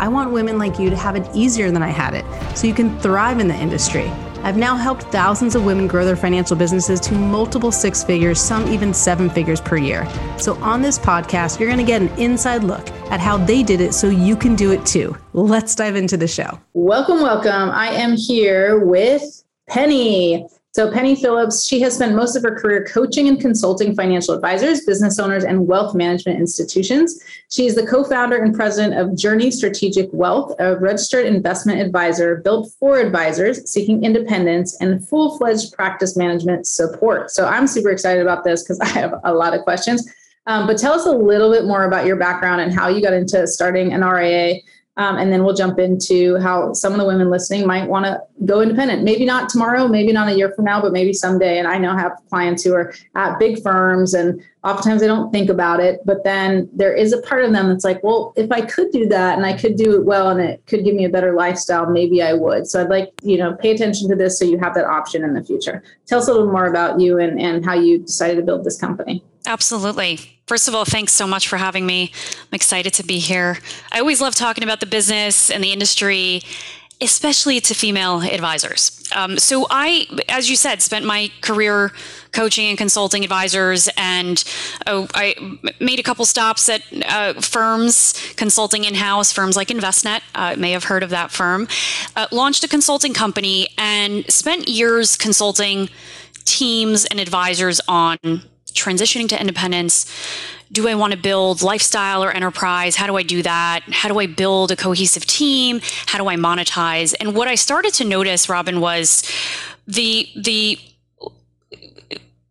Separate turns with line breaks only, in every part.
I want women like you to have it easier than I had it so you can thrive in the industry. I've now helped thousands of women grow their financial businesses to multiple six figures, some even seven figures per year. So, on this podcast, you're going to get an inside look at how they did it so you can do it too. Let's dive into the show.
Welcome, welcome. I am here with Penny. So, Penny Phillips, she has spent most of her career coaching and consulting financial advisors, business owners, and wealth management institutions. She is the co founder and president of Journey Strategic Wealth, a registered investment advisor built for advisors seeking independence and full fledged practice management support. So, I'm super excited about this because I have a lot of questions. Um, but tell us a little bit more about your background and how you got into starting an RIA um, and then we'll jump into how some of the women listening might want to go independent. Maybe not tomorrow, maybe not a year from now, but maybe someday. And I know have clients who are at big firms and oftentimes they don't think about it. But then there is a part of them that's like, well, if I could do that and I could do it well and it could give me a better lifestyle, maybe I would. So I'd like, you know, pay attention to this so you have that option in the future. Tell us a little more about you and, and how you decided to build this company.
Absolutely. First of all, thanks so much for having me. I'm excited to be here. I always love talking about the business and the industry, especially to female advisors. Um, so, I, as you said, spent my career coaching and consulting advisors, and oh, I made a couple stops at uh, firms, consulting in house, firms like Envestnet, Uh, may have heard of that firm. Uh, launched a consulting company and spent years consulting teams and advisors on transitioning to independence do I want to build lifestyle or enterprise? How do I do that? How do I build a cohesive team? How do I monetize? And what I started to notice, Robin, was the the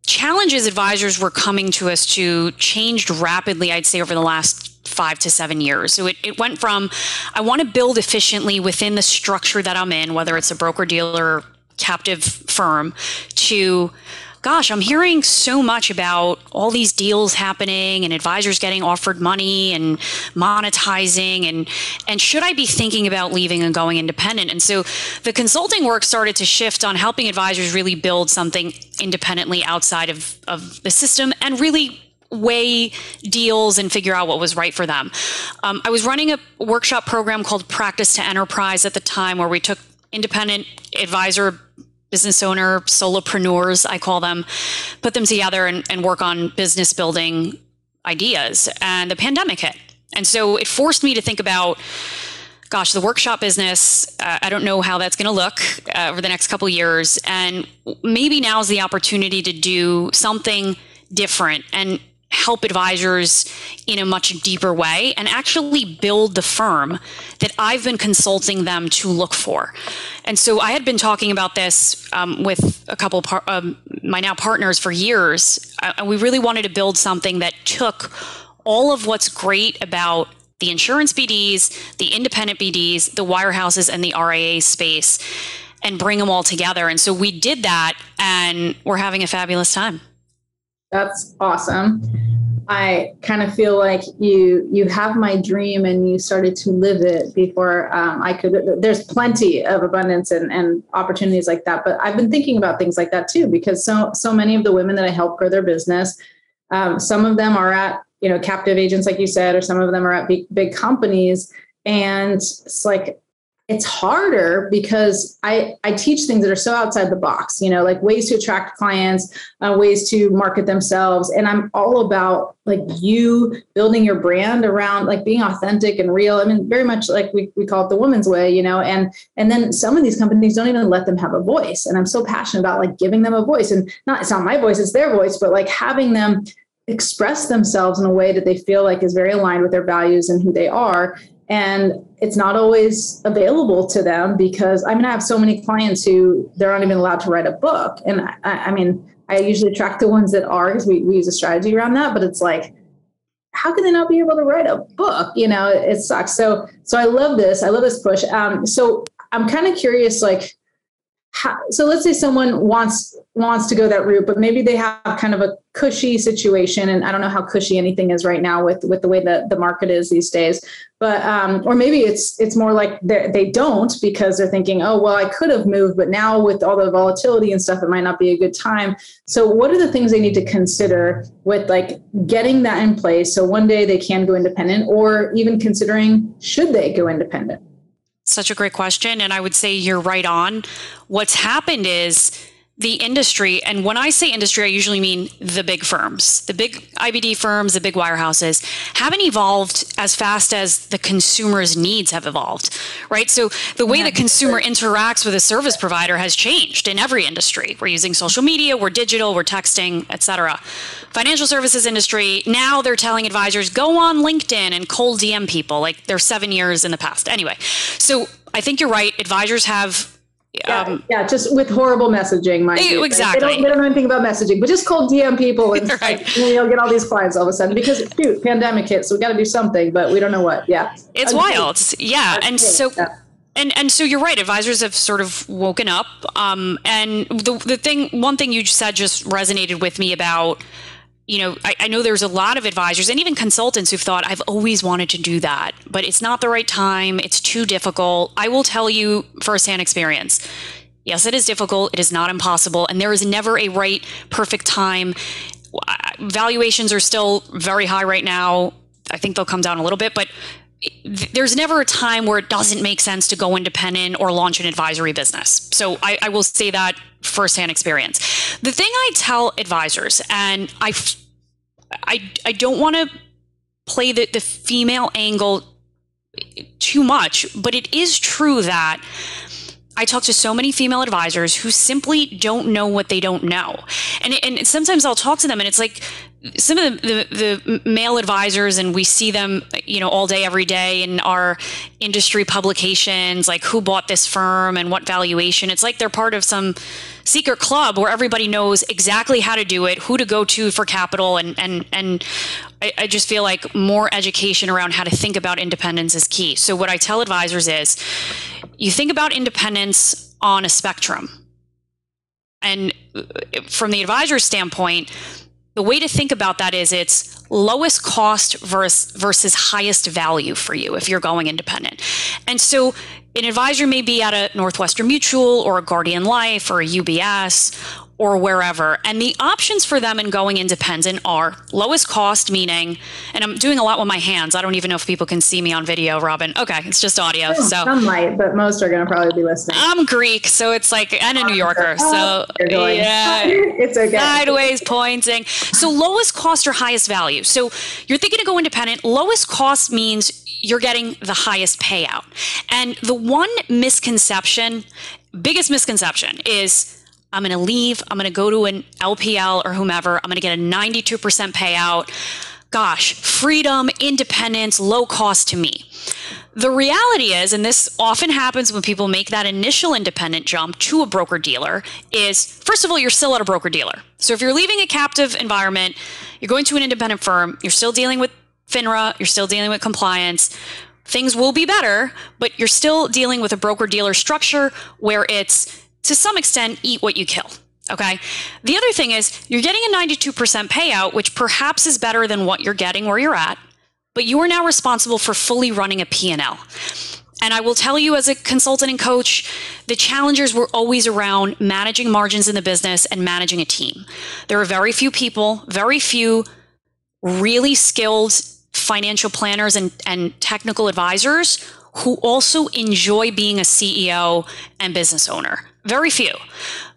challenges advisors were coming to us to changed rapidly, I'd say, over the last five to seven years. So it, it went from I want to build efficiently within the structure that I'm in, whether it's a broker dealer captive firm, to gosh, I'm hearing so much about all these deals happening and advisors getting offered money and monetizing and and should I be thinking about leaving and going independent? And so the consulting work started to shift on helping advisors really build something independently outside of, of the system and really weigh deals and figure out what was right for them. Um, I was running a workshop program called Practice to Enterprise at the time where we took independent advisor business owner, solopreneurs, I call them, put them together and, and work on business building ideas. And the pandemic hit. And so it forced me to think about gosh, the workshop business, uh, I don't know how that's going to look uh, over the next couple years. And maybe now is the opportunity to do something different and help advisors in a much deeper way and actually build the firm that I've been consulting them to look for. And so I had been talking about this um, with a couple of par- um, my now partners for years. Uh, and we really wanted to build something that took all of what's great about the insurance BDs, the independent BDs, the wirehouses, and the RIA space and bring them all together. And so we did that, and we're having a fabulous time.
That's awesome. I kind of feel like you you have my dream and you started to live it before um, I could. There's plenty of abundance and, and opportunities like that, but I've been thinking about things like that too because so so many of the women that I help grow their business, um, some of them are at you know captive agents like you said, or some of them are at big, big companies, and it's like it's harder because I, I teach things that are so outside the box, you know, like ways to attract clients, uh, ways to market themselves. And I'm all about like you building your brand around like being authentic and real. I mean, very much like we, we call it the woman's way, you know, and, and then some of these companies don't even let them have a voice. And I'm so passionate about like giving them a voice and not, it's not my voice, it's their voice, but like having them express themselves in a way that they feel like is very aligned with their values and who they are and it's not always available to them because I'm mean I have so many clients who they're not even allowed to write a book, and I, I mean I usually track the ones that are because we, we use a strategy around that, but it's like how can they not be able to write a book? You know, it, it sucks. So so I love this. I love this push. Um, so I'm kind of curious, like how, so let's say someone wants wants to go that route but maybe they have kind of a cushy situation and i don't know how cushy anything is right now with with the way that the market is these days but um or maybe it's it's more like they don't because they're thinking oh well i could have moved but now with all the volatility and stuff it might not be a good time. So what are the things they need to consider with like getting that in place so one day they can go independent or even considering should they go independent
such a great question. And I would say you're right on. What's happened is the industry, and when I say industry, I usually mean the big firms, the big IBD firms, the big wirehouses, haven't evolved as fast as the consumer's needs have evolved, right? So the way the consumer interacts with a service provider has changed in every industry. We're using social media, we're digital, we're texting, etc. Financial services industry, now they're telling advisors, go on LinkedIn and cold DM people, like they're seven years in the past. Anyway, so I think you're right. Advisors have
yeah, um, yeah, just with horrible messaging, mind
they, Exactly.
They don't, they don't, know anything about messaging, but just cold DM people and, right. like, you will get all these clients all of a sudden because shoot, pandemic hit, so we got to do something, but we don't know what. Yeah,
it's wild. Yeah, and so. Yeah. And, and so you're right. Advisors have sort of woken up. Um, and the the thing, one thing you said just resonated with me about you know, I, I, know there's a lot of advisors and even consultants who've thought, I've always wanted to do that, but it's not the right time. It's too difficult. I will tell you firsthand experience. Yes, it is difficult. It is not impossible. And there is never a right, perfect time. Valuations are still very high right now. I think they'll come down a little bit, but there's never a time where it doesn't make sense to go independent or launch an advisory business. So I, I will say that firsthand experience. The thing I tell advisors, and I I, I don't want to play the, the female angle too much, but it is true that I talk to so many female advisors who simply don't know what they don't know. And, and sometimes I'll talk to them and it's like some of the, the, the, male advisors, and we see them, you know, all day, every day in our industry publications, like who bought this firm and what valuation. It's like they're part of some secret club where everybody knows exactly how to do it, who to go to for capital, and and and I, I just feel like more education around how to think about independence is key. So what I tell advisors is, you think about independence on a spectrum, and uh, from the advisor's standpoint, the way to think about that is it's lowest cost versus, versus highest value for you if you're going independent. And so an advisor may be at a Northwestern Mutual or a Guardian Life or a UBS or wherever. And the options for them in going independent are lowest cost, meaning, and I'm doing a lot with my hands. I don't even know if people can see me on video, Robin. Okay, it's just audio. Oh, so
some might, but most are going to probably be listening.
I'm Greek, so it's like, and a New Yorker. Oh, so yeah,
it's okay.
Sideways pointing. So lowest cost or highest value. So you're thinking to go independent. Lowest cost means you're getting the highest payout. And the one misconception, biggest misconception is I'm going to leave, I'm going to go to an LPL or whomever, I'm going to get a 92% payout. Gosh, freedom, independence, low cost to me. The reality is, and this often happens when people make that initial independent jump to a broker dealer, is first of all, you're still at a broker dealer. So if you're leaving a captive environment, you're going to an independent firm, you're still dealing with FINRA, you're still dealing with compliance. Things will be better, but you're still dealing with a broker dealer structure where it's to some extent eat what you kill. Okay. The other thing is you're getting a 92% payout, which perhaps is better than what you're getting where you're at, but you are now responsible for fully running a P&L. And I will tell you as a consultant and coach, the challengers were always around managing margins in the business and managing a team. There are very few people, very few really skilled financial planners and, and technical advisors who also enjoy being a CEO and business owner. Very few.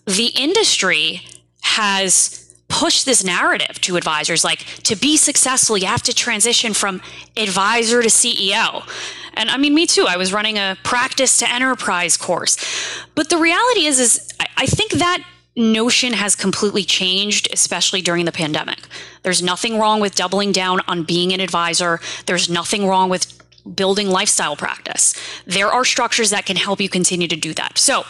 The industry has pushed this narrative to advisors like to be successful, you have to transition from advisor to CEO. And I mean, me too. I was running a practice to enterprise course. But the reality is, is I think that notion has completely changed, especially during the pandemic. There's nothing wrong with doubling down on being an advisor. There's nothing wrong with building lifestyle practice. There are structures that can help you continue to do that. So,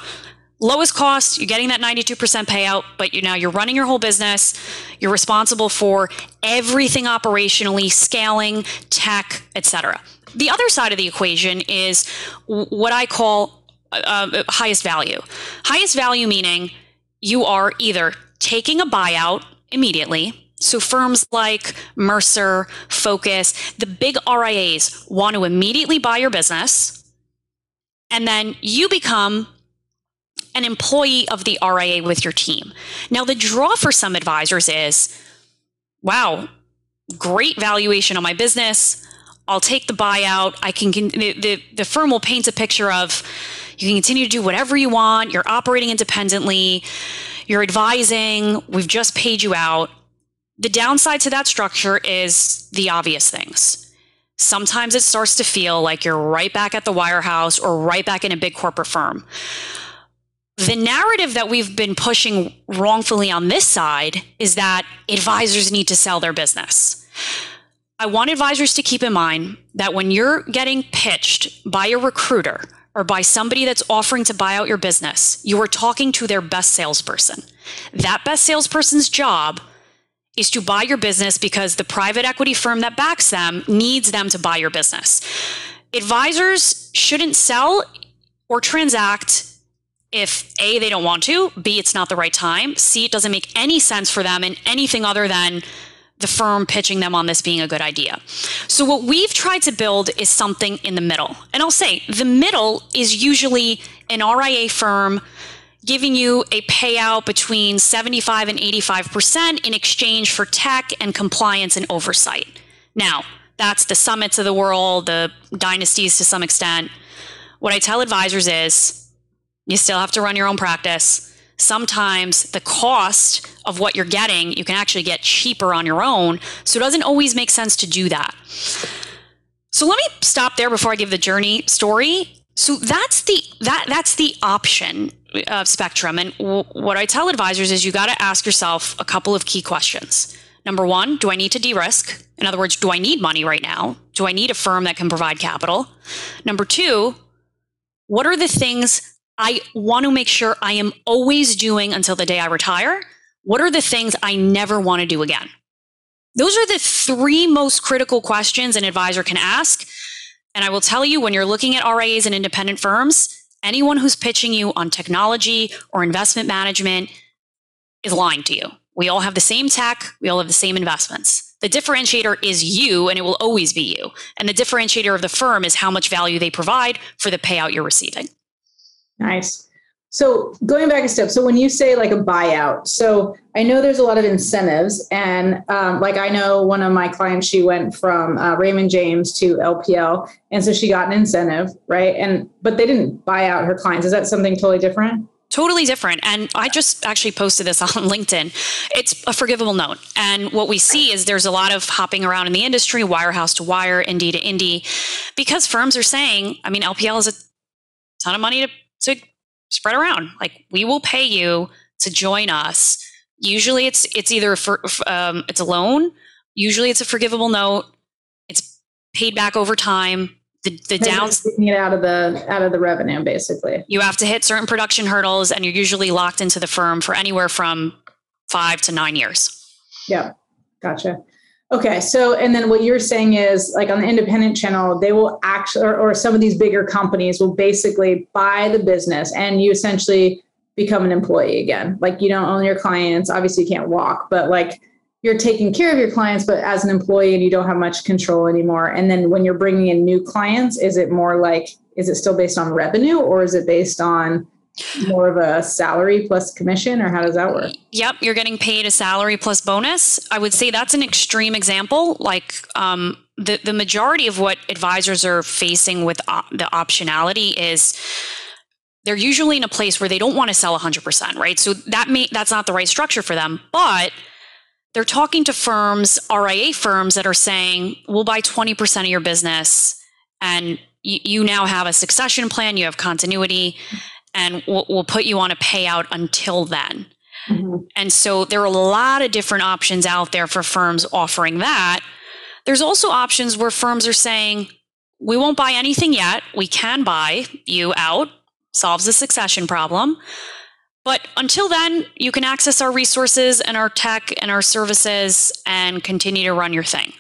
lowest cost, you're getting that 92% payout, but you now you're running your whole business. You're responsible for everything operationally, scaling, tech, etc. The other side of the equation is what I call uh, highest value. Highest value meaning you are either taking a buyout immediately. So firms like Mercer, Focus, the big RIAs want to immediately buy your business. And then you become an employee of the RIA with your team. Now, the draw for some advisors is wow, great valuation on my business. I'll take the buyout. I can, the, the, firm will paint a picture of you can continue to do whatever you want. You're operating independently. You're advising. We've just paid you out. The downside to that structure is the obvious things. Sometimes it starts to feel like you're right back at the wirehouse or right back in a big corporate firm. The narrative that we've been pushing wrongfully on this side is that advisors need to sell their business. I want advisors to keep in mind that when you're getting pitched by a recruiter or by somebody that's offering to buy out your business, you are talking to their best salesperson. That best salesperson's job is to buy your business because the private equity firm that backs them needs them to buy your business. Advisors shouldn't sell or transact if A, they don't want to, B, it's not the right time, C, it doesn't make any sense for them in anything other than the firm pitching them on this being a good idea. So, what we've tried to build is something in the middle. And I'll say the middle is usually an RIA firm giving you a payout between 75 and 85% in exchange for tech and compliance and oversight. Now, that's the summits of the world, the dynasties to some extent. What I tell advisors is you still have to run your own practice sometimes the cost of what you're getting, you can actually get cheaper on your own. So it doesn't always make sense to do that. So let me stop there before I give the journey story. So that's the that that's the option uh, spectrum, and w- what I tell advisors is you got to ask yourself a couple of key questions. Number one, do I need to de-risk? In other words, do I need money right now? Do I need a firm that can provide capital? Number two, what are the things I want to make sure I am always doing until the day I retire? What are the things I never want to do again? Those are the three most critical questions an advisor can ask. And I will tell you when you're looking at RIAs and independent firms, anyone who's pitching you on technology or investment management is lying to you. We all have the same tech, we all have the same investments. The differentiator is you, and it will always be you. And the differentiator of the firm is how much value they provide for the payout you're receiving.
Nice. So going back a step, so when you say like a buyout, so I know there's a lot of incentives, and um, like I know one of my clients, she went from uh, Raymond James to LPL, and so she got an incentive, right? And but they didn't buy out her clients. Is that something totally different?
Totally different. And I just actually posted this on LinkedIn. It's a forgivable note. And what we see is there's a lot of hopping around in the industry, wirehouse to wire, indie to indie, because firms are saying, I mean, LPL is a ton of money to to spread around. Like we will pay you to join us. Usually it's it's either for um, it's a loan. Usually it's a forgivable note. It's paid back over time. The, the downs
it out of the out of the revenue basically.
You have to hit certain production hurdles, and you're usually locked into the firm for anywhere from five to nine years.
Yeah, gotcha. Okay, so and then what you're saying is like on the independent channel, they will actually, or, or, some of these bigger companies will basically buy the business and you essentially become an employee again. Like you don't own your clients. Obviously, you can't walk, but like you're taking care of your clients, but as an employee and you don't have much control anymore. And then when you're bringing in new clients, is it more like, is it still based on revenue or is it based on more of a salary plus commission, or how does that work?
Yep, you're getting paid a salary plus bonus. I would say that's an extreme example. Like um, the the majority of what advisors are facing with op- the optionality is they're usually in a place where they don't want to sell 100%, right? So that may that's not the right structure for them, but they're talking to firms, RIA firms that are saying, "We'll buy 20% of your business and you, you now have a succession plan, you have continuity, and we'll, we'll put you on a payout until then." Mm-hmm. And so there are a lot of different options out there for firms offering that. There's also options where firms are saying, we won't buy anything yet. We can buy you out solves the succession problem. But until then, you can access our resources and our tech and our services and continue to run your thing.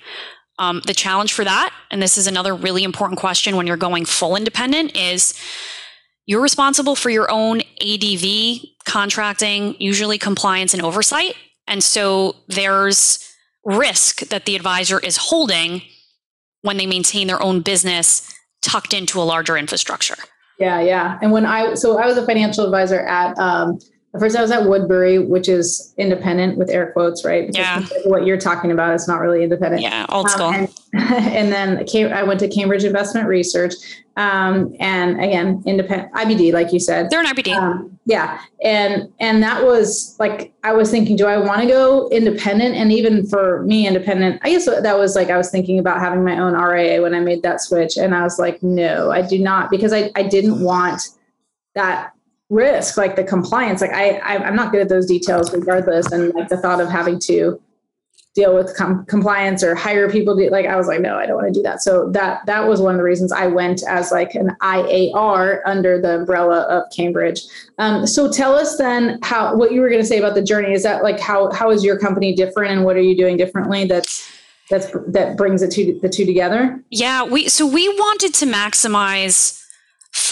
Um, the challenge for that, and this is another really important question when you're going full independent, is you're responsible for your own ADV contracting, usually compliance and oversight. And so there's risk that the advisor is holding when they maintain their own business tucked into a larger infrastructure.
Yeah, yeah. And when I so I was a financial advisor at um first I was at Woodbury, which is independent with air quotes, right?
Because yeah.
what you're talking about is not really independent.
Yeah, old school. Um,
and, and, then I went to Cambridge Investment Research, um, and again, independent IBD, like you said.
They're an IBD.
Um, yeah, and and that was like I was thinking, do I want to go independent? And even for me, independent, I guess that was like I was thinking about having my own RIA when I made that switch, and I was like, no, I do not, because I I didn't want that risk, like the compliance. Like I, I am not good at those details, regardless, and like the thought of having to deal with com- compliance or hire people to like i was like no i don't want to do that. So that that was one of the reasons i went as like an iar under the umbrella of cambridge. Um, so tell us then how what you were going to say about the journey. Is that like how how is your company different and what are you doing differently that's that's that brings the two the two together?
Yeah we so we wanted to maximize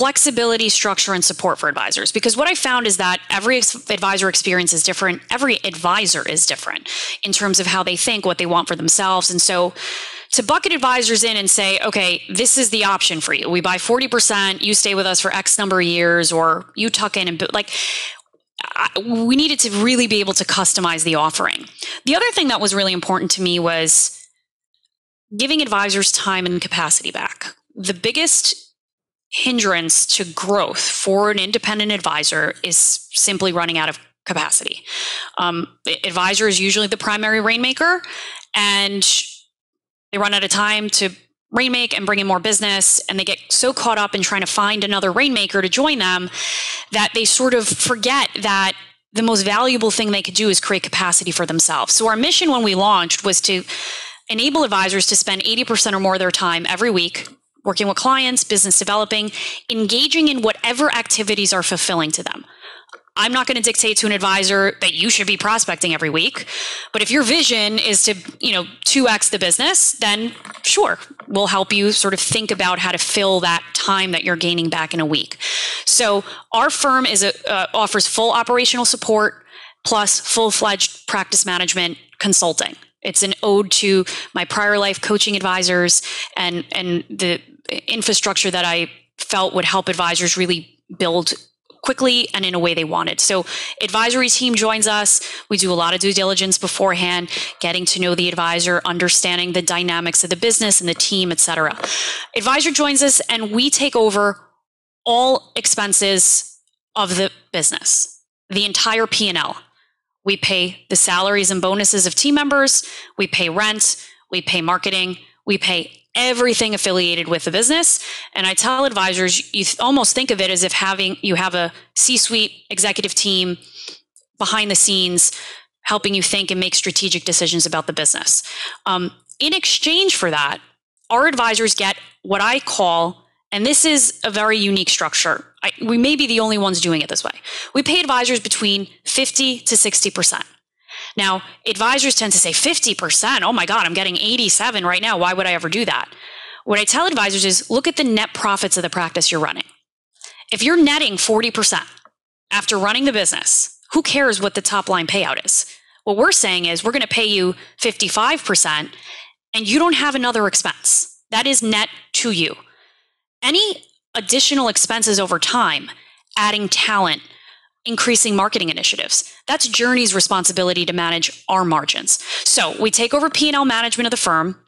flexibility, structure, and support for advisors. Because what I found is that every advisor experience is different. Every advisor is different in terms of how they think, what they want for themselves. And so to bucket advisors in and say, okay, this is the option for you. We buy 40%, you stay with us for X number of years, or you tuck in and like, we needed to really be able to customize the offering. The other thing that was really important to me was giving advisors time and capacity back. The biggest hindrance to growth for an independent advisor is simply running out of capacity. Um, advisor is usually the primary rainmaker, and they run out of time to rainmake and bring in more business, and they get so caught up in trying to find another rainmaker to join them that they sort of forget that the most valuable thing they could do is create capacity for themselves. So our mission when we launched was to enable advisors to spend 80% or more of their time every week working with clients, business developing, engaging in whatever activities are fulfilling to them. I'm not going to dictate to an advisor that you should be prospecting every week. But if your vision is to, you know, 2x the business, then sure, we'll help you sort of think about how to fill that time that you're gaining back in a week. So our firm is a, uh, offers full operational support plus full-fledged practice management consulting. It's an ode to my prior life coaching advisors and and the infrastructure that I felt would help advisors really build quickly and in a way they wanted. So advisory team joins us. We do a lot of due diligence beforehand, getting to know the advisor, understanding the dynamics of the business and the team, etc. Advisor joins us and we take over all expenses of the business, the entire P&L. We pay the salaries and bonuses of team members, we pay rent, we pay marketing, we pay everything affiliated with the business. And I tell advisors, you almost think of it as if having you have a C-suite executive team behind the scenes helping you think and make strategic decisions about the business. Um, in exchange for that, our advisors get what I call, and this is a very unique structure. I, we may be the only ones doing it this way. We pay advisors between 50 to 60 percent. Now, advisors tend to say 50%. Oh my God, I'm getting 87 right now. Why would I ever do that? What I tell advisors is look at the net profits of the practice you're running. If you're netting 40% after running the business, who cares what the top line payout is? What we're saying is we're going to pay you 55% and you don't have another expense. That is net to you. Any additional expenses over time, adding talent, increasing marketing initiatives. That's Journey's responsibility to manage our margins. So we take over P&L management of the firm.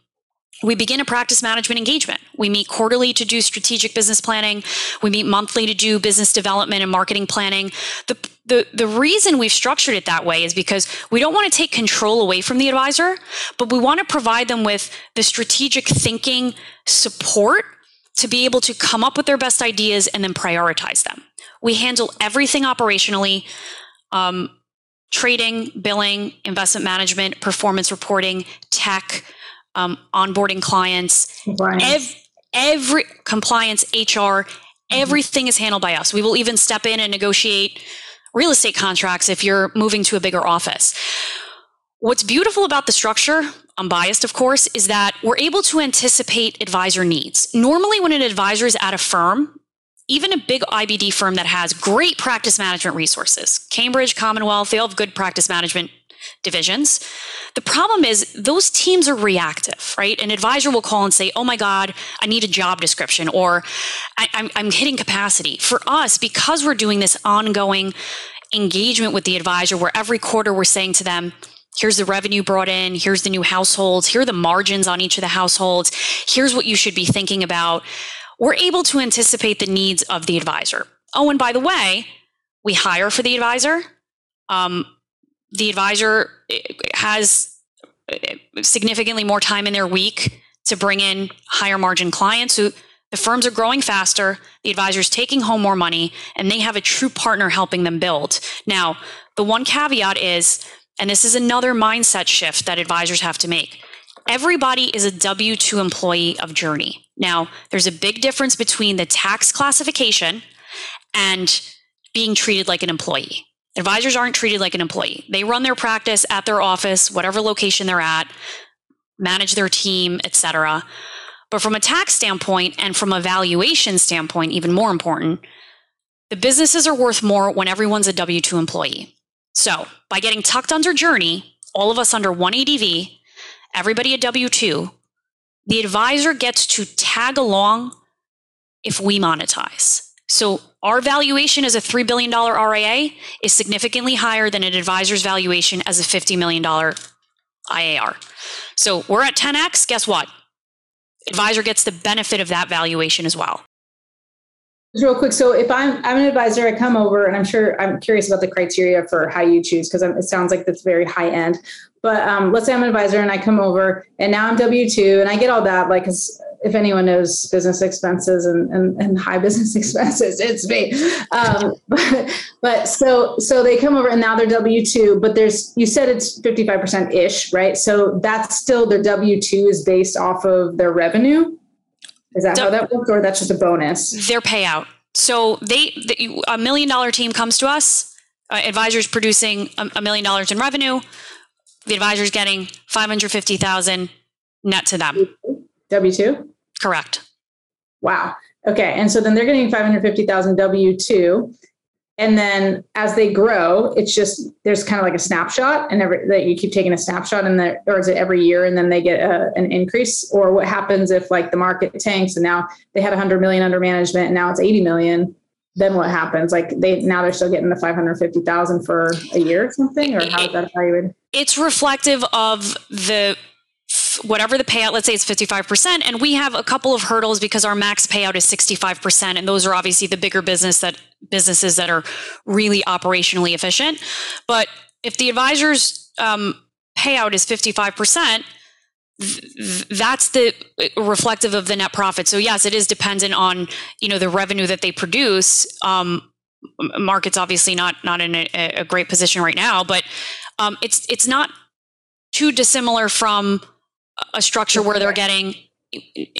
We begin a practice management engagement. We meet quarterly to do strategic business planning. We meet monthly to do business development and marketing planning. The, the, the reason we've structured it that way is because we don't want to take control away from the advisor, but we want to provide them with the strategic thinking support to be able to come up with their best ideas and then prioritize them. We handle everything operationally. Um, trading, billing, investment management, performance reporting, tech, um, onboarding clients, ev- every compliance, HR, mm-hmm. everything is handled by us. We will even step in and negotiate real estate contracts if you're moving to a bigger office. What's beautiful about the structure, I'm biased, of course, is that we're able to anticipate advisor needs. Normally, when an advisor is at a firm, even a big IBD firm that has great practice management resources, Cambridge, Commonwealth, they all have good practice management divisions. The problem is those teams are reactive, right? An advisor will call and say, Oh my God, I need a job description, or I, am hitting capacity. For us, because we're doing this ongoing engagement with the advisor where every quarter we're saying to them, Here's the revenue brought in. Here's the new households. Here are the margins on each of the households. Here's what you should be thinking about. We're able to anticipate the needs of the advisor. Oh, and by the way, we hire for the advisor. Um, the advisor eh, has eh, significantly more time in their week to bring in higher margin clients who the firms are growing faster, the advisor's taking home more money, and they have a true partner helping them build. Now, the one caveat is, and this is another mindset shift that advisors have to make. Everybody is a W 2 employee of Journey. Now, there's a big difference between the tax classification and being treated like an employee. Advisors aren't treated like an employee. They run their practice at their office, whatever location they're at, manage their team, etc. But from a tax standpoint and from a valuation standpoint, even more important, the businesses are worth more when everyone's a W 2 employee. So, by getting tucked under Journey, all of us under one ADV, everybody a W 2, the advisor gets to tag along if we monetize. So our valuation as a $3 billion RIA is significantly higher than an advisor's valuation as a $50 million IAR. So we're at 10x. Guess what? Advisor gets the benefit of that valuation as well.
Real quick, so if I'm I'm an advisor, I come over, and I'm sure I'm curious about the criteria for how you choose because it sounds like that's very high end. But um, let's say I'm an advisor and I come over, and now I'm W two, and I get all that, like, if anyone knows business expenses and, and, and high business expenses, it's me. Um, but, but so so they come over and now they're W two, but there's you said it's fifty five percent ish, right? So that's still their W two is based off of their revenue. Is that so, how that works, or that's just a bonus?
Their payout. So they the, a million dollar team comes to us. Uh, advisors producing a, a million dollars in revenue. The advisor's getting five hundred fifty thousand net to them.
W two.
Correct.
Wow. Okay. And so then they're getting 550,000 W 2. And then as they grow, it's just there's kind of like a snapshot, and every that you keep taking a snapshot, and that or is it every year, and then they get a, an increase, or what happens if like the market tanks and now they had 100 million under management, and now it's 80 million, then what happens? Like they now they're still getting the 550,000 for a year or something, or how is that evaluated?
It's reflective of the whatever the payout, let's say it's 55%, and we have a couple of hurdles because our max payout is 65%, and those are obviously the bigger business that businesses that are really operationally efficient. But if the advisor's um, payout is 55%, that's the uh, reflective of the net profit. So yes, it is dependent on you know the revenue that they produce. Um, market's obviously not not in a, a great position right now, but um, it's it's not too dissimilar from a structure where they're getting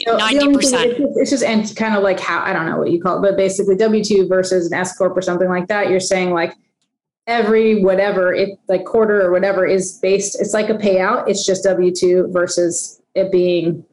ninety percent.
It's just and kind of like how I don't know what you call it, but basically W two versus an S corp or something like that. You're saying like every whatever it like quarter or whatever is based. It's like a payout. It's just W two versus it being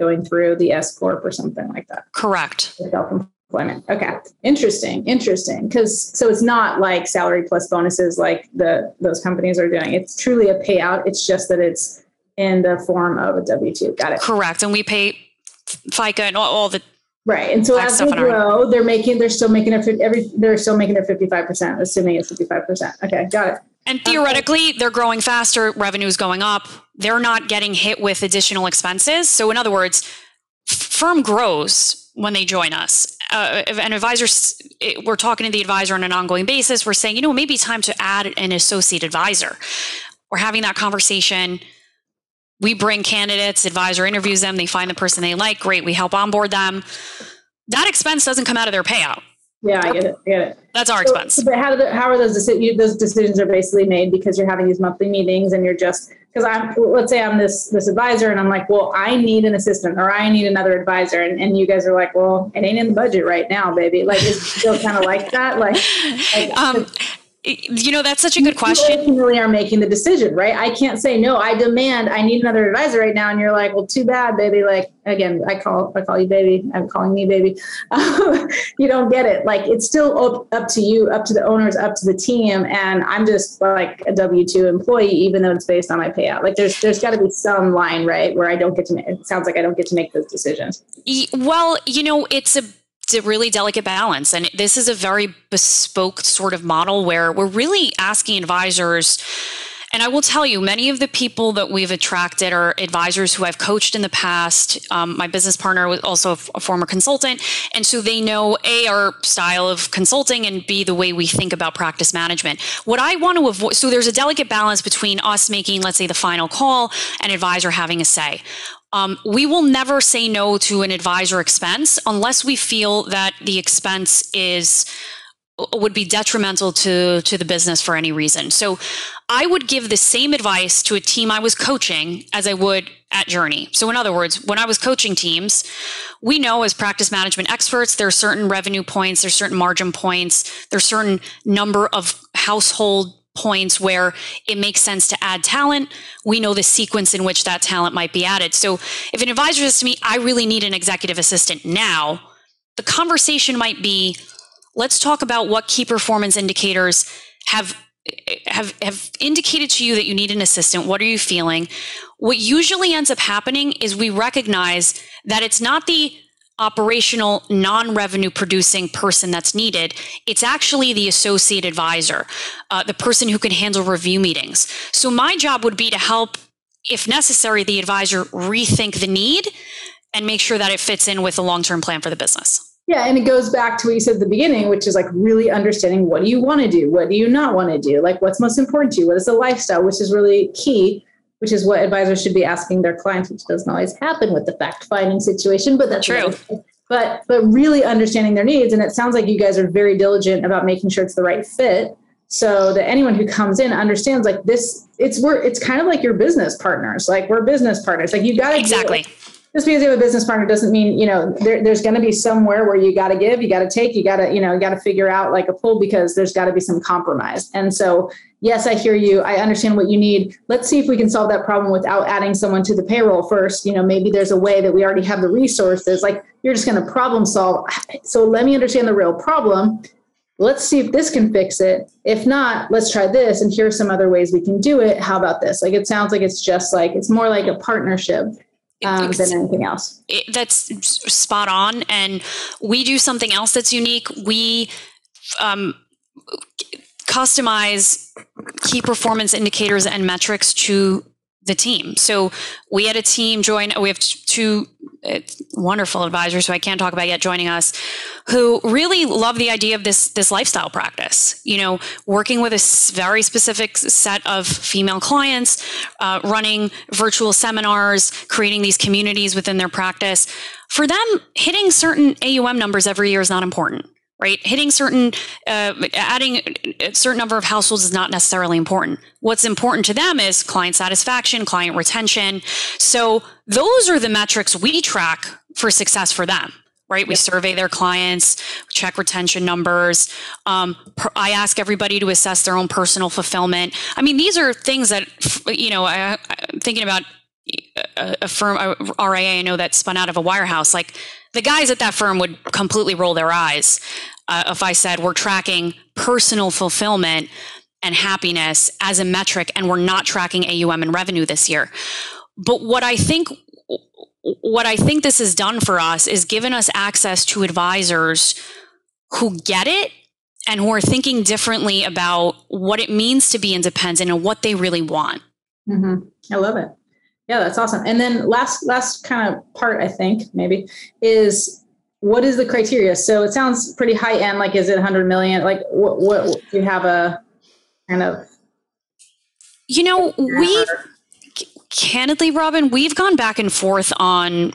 going through the S corp or something like that.
Correct.
Self employment. Okay, interesting, interesting. Because so it's not like salary plus bonuses like the those companies are doing. It's truly a payout. It's just that it's in the form of a W 2. Got it.
Correct. And we pay FICA and all, all the
Right, and so as they grow, they're making they're still making their every they're still making their fifty five percent, assuming it's fifty five percent. Okay, got it.
And theoretically, they're growing faster, revenue is going up. They're not getting hit with additional expenses. So, in other words, firm grows when they join us. Uh, an advisor, we're talking to the advisor on an ongoing basis. We're saying, you know, maybe time to add an associate advisor. We're having that conversation. We bring candidates, advisor interviews them, they find the person they like. Great, we help onboard them. That expense doesn't come out of their payout.
Yeah, I get it. I get it.
That's our so, expense.
But how, the, how are those decisions? Those decisions are basically made because you're having these monthly meetings and you're just because I'm let's say I'm this this advisor and I'm like, well, I need an assistant or I need another advisor, and, and you guys are like, well, it ain't in the budget right now, baby. Like it's still kind of like that. Like, like
um, you know that's such a good question.
you really are making the decision right? I can't say no. I demand i need another advisor right now. And you're like well too bad baby. Like again i call i call you baby. I'm calling me baby. You don't get it. Like it's still up, up to you up to the owners up to the team. And i'm just like a w2 employee even though it's based on my payout. Like there's there's got to be some line right where i don't get to make it sounds like i don't get to make those decisions.
Well you know it's a it's a really delicate balance. And this is a very bespoke sort of model where we're really asking advisors. And I will tell you, many of the people that we've attracted are advisors who I've coached in the past. Um, my business partner was also a former consultant. And so they know A, our style of consulting, and B, the way we think about practice management. What I want to avoid, so there's a delicate balance between us making, let's say, the final call and advisor having a say. Um, we will never say no to an advisor expense unless we feel that the expense is would be detrimental to to the business for any reason. So I would give the same advice to a team I was coaching as I would at Journey. So in other words, when I was coaching teams, we know as practice management experts there are certain revenue points, there's certain margin points, there's certain number of household points where it makes sense to add talent. We know the sequence in which that talent might be added. So if an advisor says to me, I really need an executive assistant now, the conversation might be, let's talk about what key performance indicators have have have indicated to you that you need an assistant what are you feeling what usually ends up happening is we recognize that it's not the operational, non revenue producing person that's needed. It's actually the associate advisor, uh, the person who can handle review meetings. So, my job would be to help, if necessary, the advisor rethink the need and make sure that it fits in with the long term plan for the business.
Yeah, and it goes back to what you said at the beginning, which is like really understanding what do you want to do? What do you not want to do? Like what's most important to you? What is the lifestyle, which is really key which is what advisors should be asking their clients, which doesn't always happen with the fact finding situation, but that's
true.
But but really understanding their needs, and it sounds like you guys are very diligent about making sure it's the right fit, so that anyone who comes in understands like this. It's we're it's kind of like your business partners. Like we're business partners. Like you got to
exactly
just because you have a business partner doesn't mean you know there, there's going to be somewhere where you got to give you got to take you got to you know you got to figure out like a pool because there's got to be some compromise. And so yes i hear you. I understand what you need. Let's see if we can solve that problem without adding someone to the payroll first. You know maybe there's a way that we already have the resources. Like you're just going to problem solve. So let me understand the real problem. Let's see if this can fix it. If not let's try this and here's some other ways we can do it. How about this? Like it sounds like it's just like it's more like a partnership um, than anything else.
It, that's spot on. And we do something else that's unique. We um, customize key performance indicators and metrics to the team. So we had a team join, we have two wonderful advisors who I can't talk about yet joining us who really love the idea of this this lifestyle practice you know working with a very specific set of female clients uh, running virtual seminars creating these communities within their practice. For them hitting certain AUM numbers every year is not important right? Hitting certain, uh, adding a certain number of households is not necessarily important. What's important to them is client satisfaction, client retention. So those are the metrics we track for success for them. Right, we survey their clients, check retention numbers. Um, per, I ask everybody to assess their own personal fulfillment. I mean, these are things that you know. I, I'm thinking about a, a firm, RIA, I know that spun out of a wirehouse. Like the guys at that firm would completely roll their eyes uh, if I said we're tracking personal fulfillment and happiness as a metric and we're not tracking AUM and revenue this year. But what I think what I think this has done for us is given us access to advisors who get it and who are thinking differently about what it means to be independent and what they really want.
Mm-hmm. I love it. Yeah, that's awesome. And then last last kind of part, I think maybe is what is the criteria? So it sounds pretty high end. Like, is it 100 million? Like, what, what do you have a kind of?
You know, we candidly, Robin, we've gone back and forth on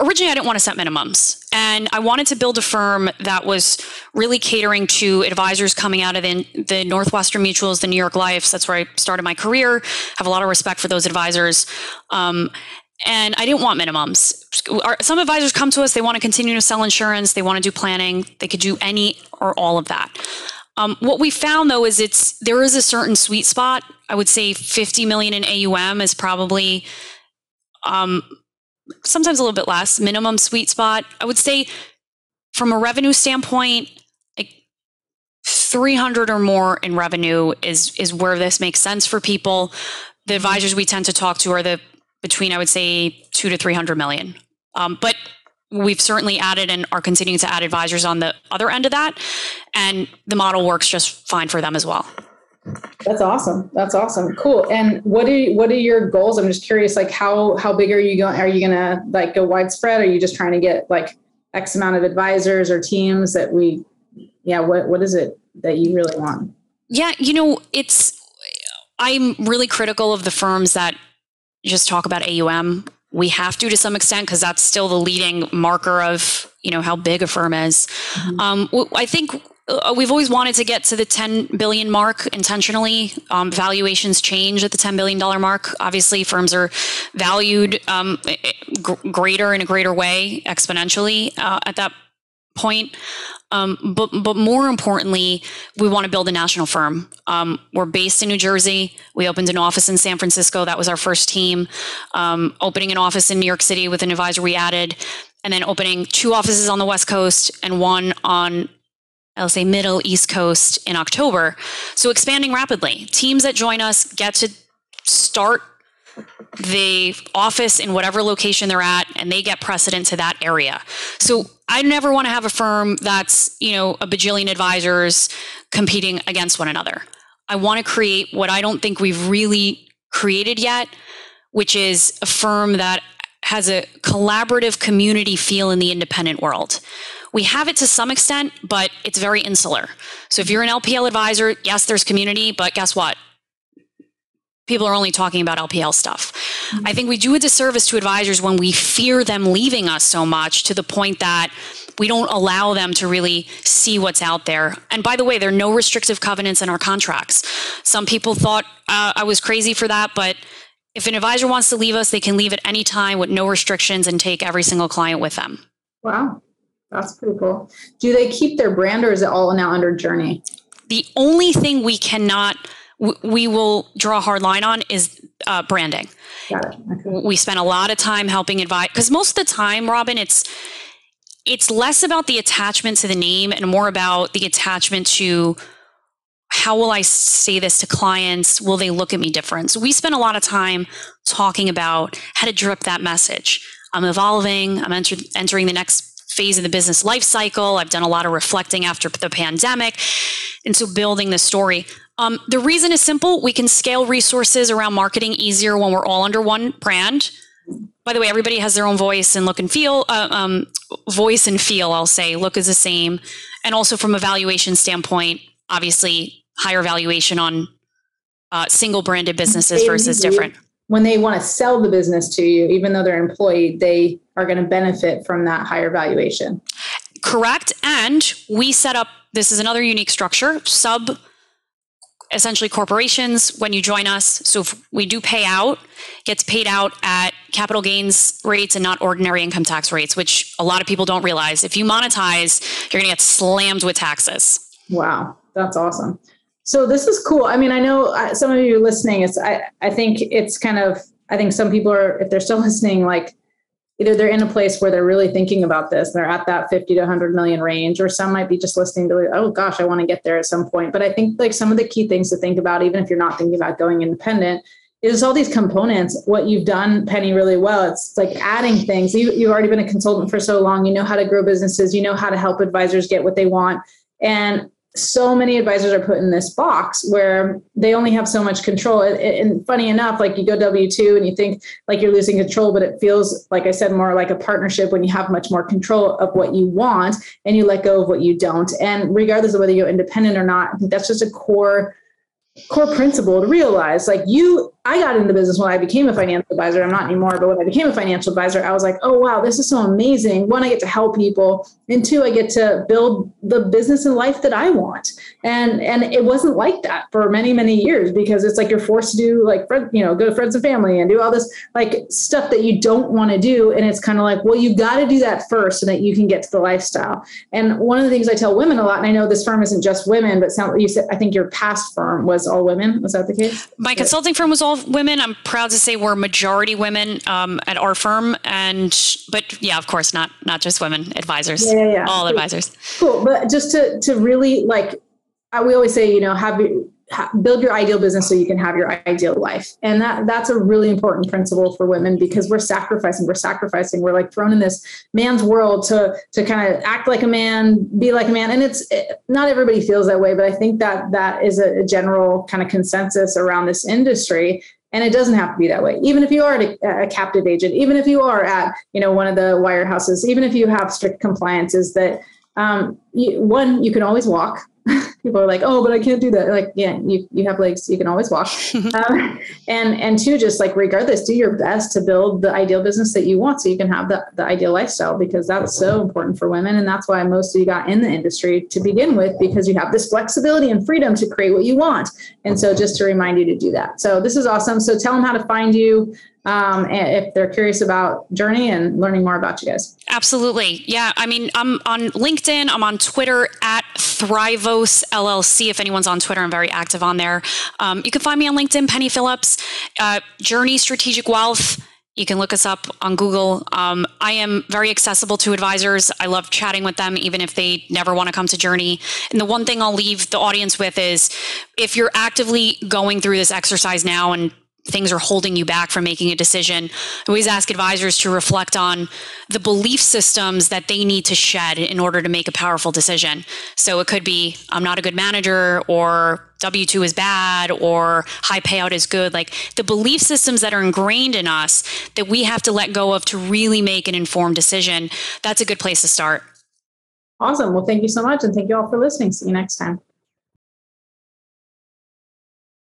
originally I didn't want to set minimums. And I wanted to build a firm that was really catering to advisors coming out of the, the Northwestern Mutuals, the New York Lifes. That's where I started my career. Have a lot of respect for those advisors. Um, and I didn't want minimums. Some advisors come to us, they want to continue to sell insurance, they want to do planning, they could do any or all of that. Um, what we found though is it's there is a certain sweet spot. I would say 50 million in AUM is probably um, sometimes a little bit less, minimum sweet spot. I would say from a revenue standpoint, like 300 or more in revenue is is where this makes sense for people. The advisors we tend to talk to are the between I would say 2 to 300 million. Um, but we've certainly added and are continuing to add advisors on the other end of that and the model works just fine for them as well.
That's awesome. That's awesome. Cool. And what are what are your goals? I'm just curious. Like, how how big are you going? Are you gonna like go widespread? Are you just trying to get like X amount of advisors or teams that we? Yeah. What what is it that you really want?
Yeah. You know, it's I'm really critical of the firms that just talk about AUM. We have to to some extent because that's still the leading marker of you know how big a firm is. Mm-hmm. Um, I think we've always wanted to get to the 10 billion mark intentionally. Um, valuations change at the 10 billion dollar mark. Obviously, firms are valued um, g- greater in a greater way, exponentially uh, at that point. Um, but but more importantly, we want to build a national firm. Um, we're based in New Jersey. We opened an office in San Francisco. That was our first team. Um, opening an office in New York City with an advisor we added, and then opening two offices on the West Coast and one on I'll say middle East Coast in October. So expanding rapidly. Teams that join us get to start the office in whatever location they're at and they get precedent to that area. So I never want to have a firm that's, you know, a bajillion advisors competing against one another. I want to create what I don't think we've really created yet, which is a firm that has a collaborative community feel in the independent world. We have it to some extent, but it's very insular. So if you're an LPL advisor, yes, there's community, but guess what? People are only talking about LPL stuff. Mm-hmm. I think we do a disservice to advisors when we fear them leaving us so much to the point that we don't allow them to really see what's out there. And by the way, there are no restrictive covenants in our contracts. Some people thought uh, I was crazy for that, but if an advisor wants to leave us, they can leave at any time with no restrictions and take every single client with them.
Wow. That's pretty cool. Do they keep their brand or is it all now under Journey?
The only thing we cannot, we will draw a hard line on is uh, branding. Got it. Okay. We spend a lot of time helping advise because most of the time, Robin, it's it's less about the attachment to the name and more about the attachment to how will I say this to clients? Will they look at me different? So we spend a lot of time talking about how to drip that message. I'm evolving. I'm enter- entering the next phase of the business life cycle. I've done a lot of reflecting after the pandemic. And so building the story. Um, the reason is simple. We can scale resources around marketing easier when we're all under one brand. By the way, everybody has their own voice and look and feel. Uh, um, voice and feel, I'll say, look is the same. And also from a valuation standpoint, obviously higher valuation on uh, single branded businesses versus different
when they want to sell the business to you, even though they're an employee, they are going to benefit from that higher valuation.
Correct. And we set up this is another unique structure, sub essentially corporations when you join us. So if we do pay out, gets paid out at capital gains rates and not ordinary income tax rates, which a lot of people don't realize. If you monetize, you're going to get slammed with taxes.
Wow, that's awesome. So this is cool. I mean, I know uh, some of you listening. It's I I think it's kind of I think some people are if they're still listening, like either they're in a place where they're really thinking about this, they're at that 50 to 100 million range, or some might be just listening to, like, oh gosh, I want to get there at some point. But I think like some of the key things to think about, even if you're not thinking about going independent, is all these components. What you've done, Penny, really well. It's like adding things. You, you've already been a consultant for so long. You know how to grow businesses. You know how to help advisors get what they want. And so many advisors are put in this box where they only have so much control. And, funny enough, like you go W 2 and you think like you're losing control, but it feels, like I said, more like a partnership when you have much more control of what you want and you let go of what you don't. And regardless of whether you're independent or not, I think that's just a core core principle to realize like you I got into business when I became a financial advisor. I'm not anymore, but when I became a financial advisor, I was like, oh, wow, this is so amazing. One, I get to help people. And two, I get to build the business and life that I want. And and it wasn't like that for many, many years because it's like you're forced to do like, you know, go to friends and family and do all this like stuff that you don't want to do. And it's kind of like, well, you got to do that first so that you can get to the lifestyle. And one of the things I tell women a lot, and I know this firm isn't just women, but sound, you said, I think your past firm was all women. Was that the case?
My consulting firm was all women. I'm proud to say we're majority women um, at our firm, and but yeah, of course, not not just women advisors. Yeah, yeah, yeah. all advisors.
Cool, but just to to really like, we always say, you know, have build your ideal business so you can have your ideal life. And that that's a really important principle for women because we're sacrificing we're sacrificing. We're like thrown in this man's world to to kind of act like a man be like a man. And it's it, not everybody feels that way but i think that that is a, a general kind of consensus around this industry. And it doesn't have to be that way. Even if you are a, a captive agent even if you are at you know one of the wirehouses even if you have strict compliances that um, you, one you can always walk people are like, oh, but I can't do that. Like, yeah, you, you have legs, you can always walk. um, and, and two, just like regardless, do your best to build the ideal business that you want so you can have the, the ideal lifestyle because that's so important for women. And that's why most of you got in the industry to begin with, because you have this flexibility and freedom to create what you want. And so just to remind you to do that. So this is awesome. So tell them how to find you um, if they're curious about Journey and learning more about you guys.
Absolutely. Yeah. I mean, I'm on LinkedIn, I'm on Twitter at Thrivos LLC. If anyone's on Twitter, I'm very active on there. Um, you can find me on LinkedIn, Penny Phillips, uh, Journey Strategic Wealth. You can look us up on Google. Um, I am very accessible to advisors. I love chatting with them, even if they never want to come to Journey. And the one thing I'll leave the audience with is if you're actively going through this exercise now and things are holding you back from making a decision. I always ask advisors to reflect on the belief systems that they need to shed in order to make a powerful decision. So it could be, I'm not a good manager, or W 2 is bad, or high payout is good. Like the belief systems that are ingrained in us that we have to let go of to really make an informed decision. That's a good place to start.
Awesome. Well, thank you so much. And thank you all for listening. See you next time.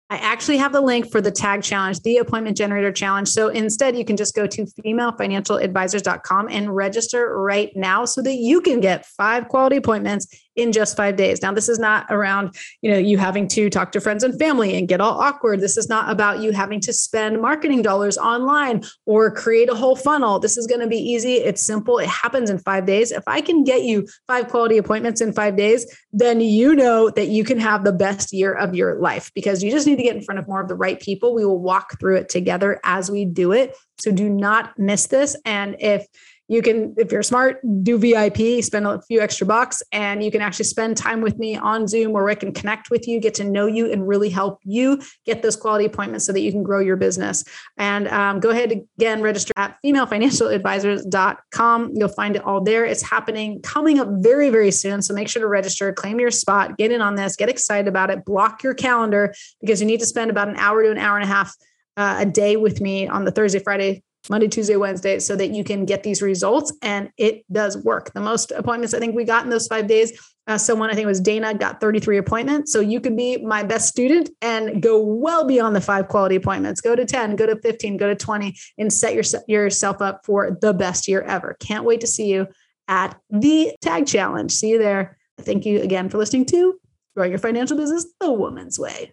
I actually have the link for the tag challenge, the appointment generator challenge. So instead, you can just go to femalefinancialadvisors.com and register right now so that you can get five quality appointments in just five days. Now, this is not around, you know, you having to talk to friends and family and get all awkward. This is not about you having to spend marketing dollars online or create a whole funnel. This is going to be easy. It's simple. It happens in five days. If I can get you five quality appointments in five days, then you know that you can have the best year of your life because you just need to get in front of more of the right people. We will walk through it together as we do it. So do not miss this. And if you can if you're smart do vip spend a few extra bucks and you can actually spend time with me on zoom where i can connect with you get to know you and really help you get those quality appointments so that you can grow your business. And um, go ahead again register at femalefinancialadvisors.com you'll find it all there. It's happening coming up very very soon so make sure to register claim your spot get in on this get excited about it block your calendar because you need to spend about an hour to an hour and a half uh, a day with me on the Thursday, Friday, Monday, Tuesday, Wednesday, so that you can get these results. And it does work. The most appointments I think we got in those five days, uh, someone I think it was Dana got 33 appointments. So you can be my best student and go well beyond the five quality appointments. Go to 10, go to 15, go to 20, and set your, yourself up for the best year ever. Can't wait to see you at the Tag Challenge. See you there. Thank you again for listening to Growing Your Financial Business the Woman's Way.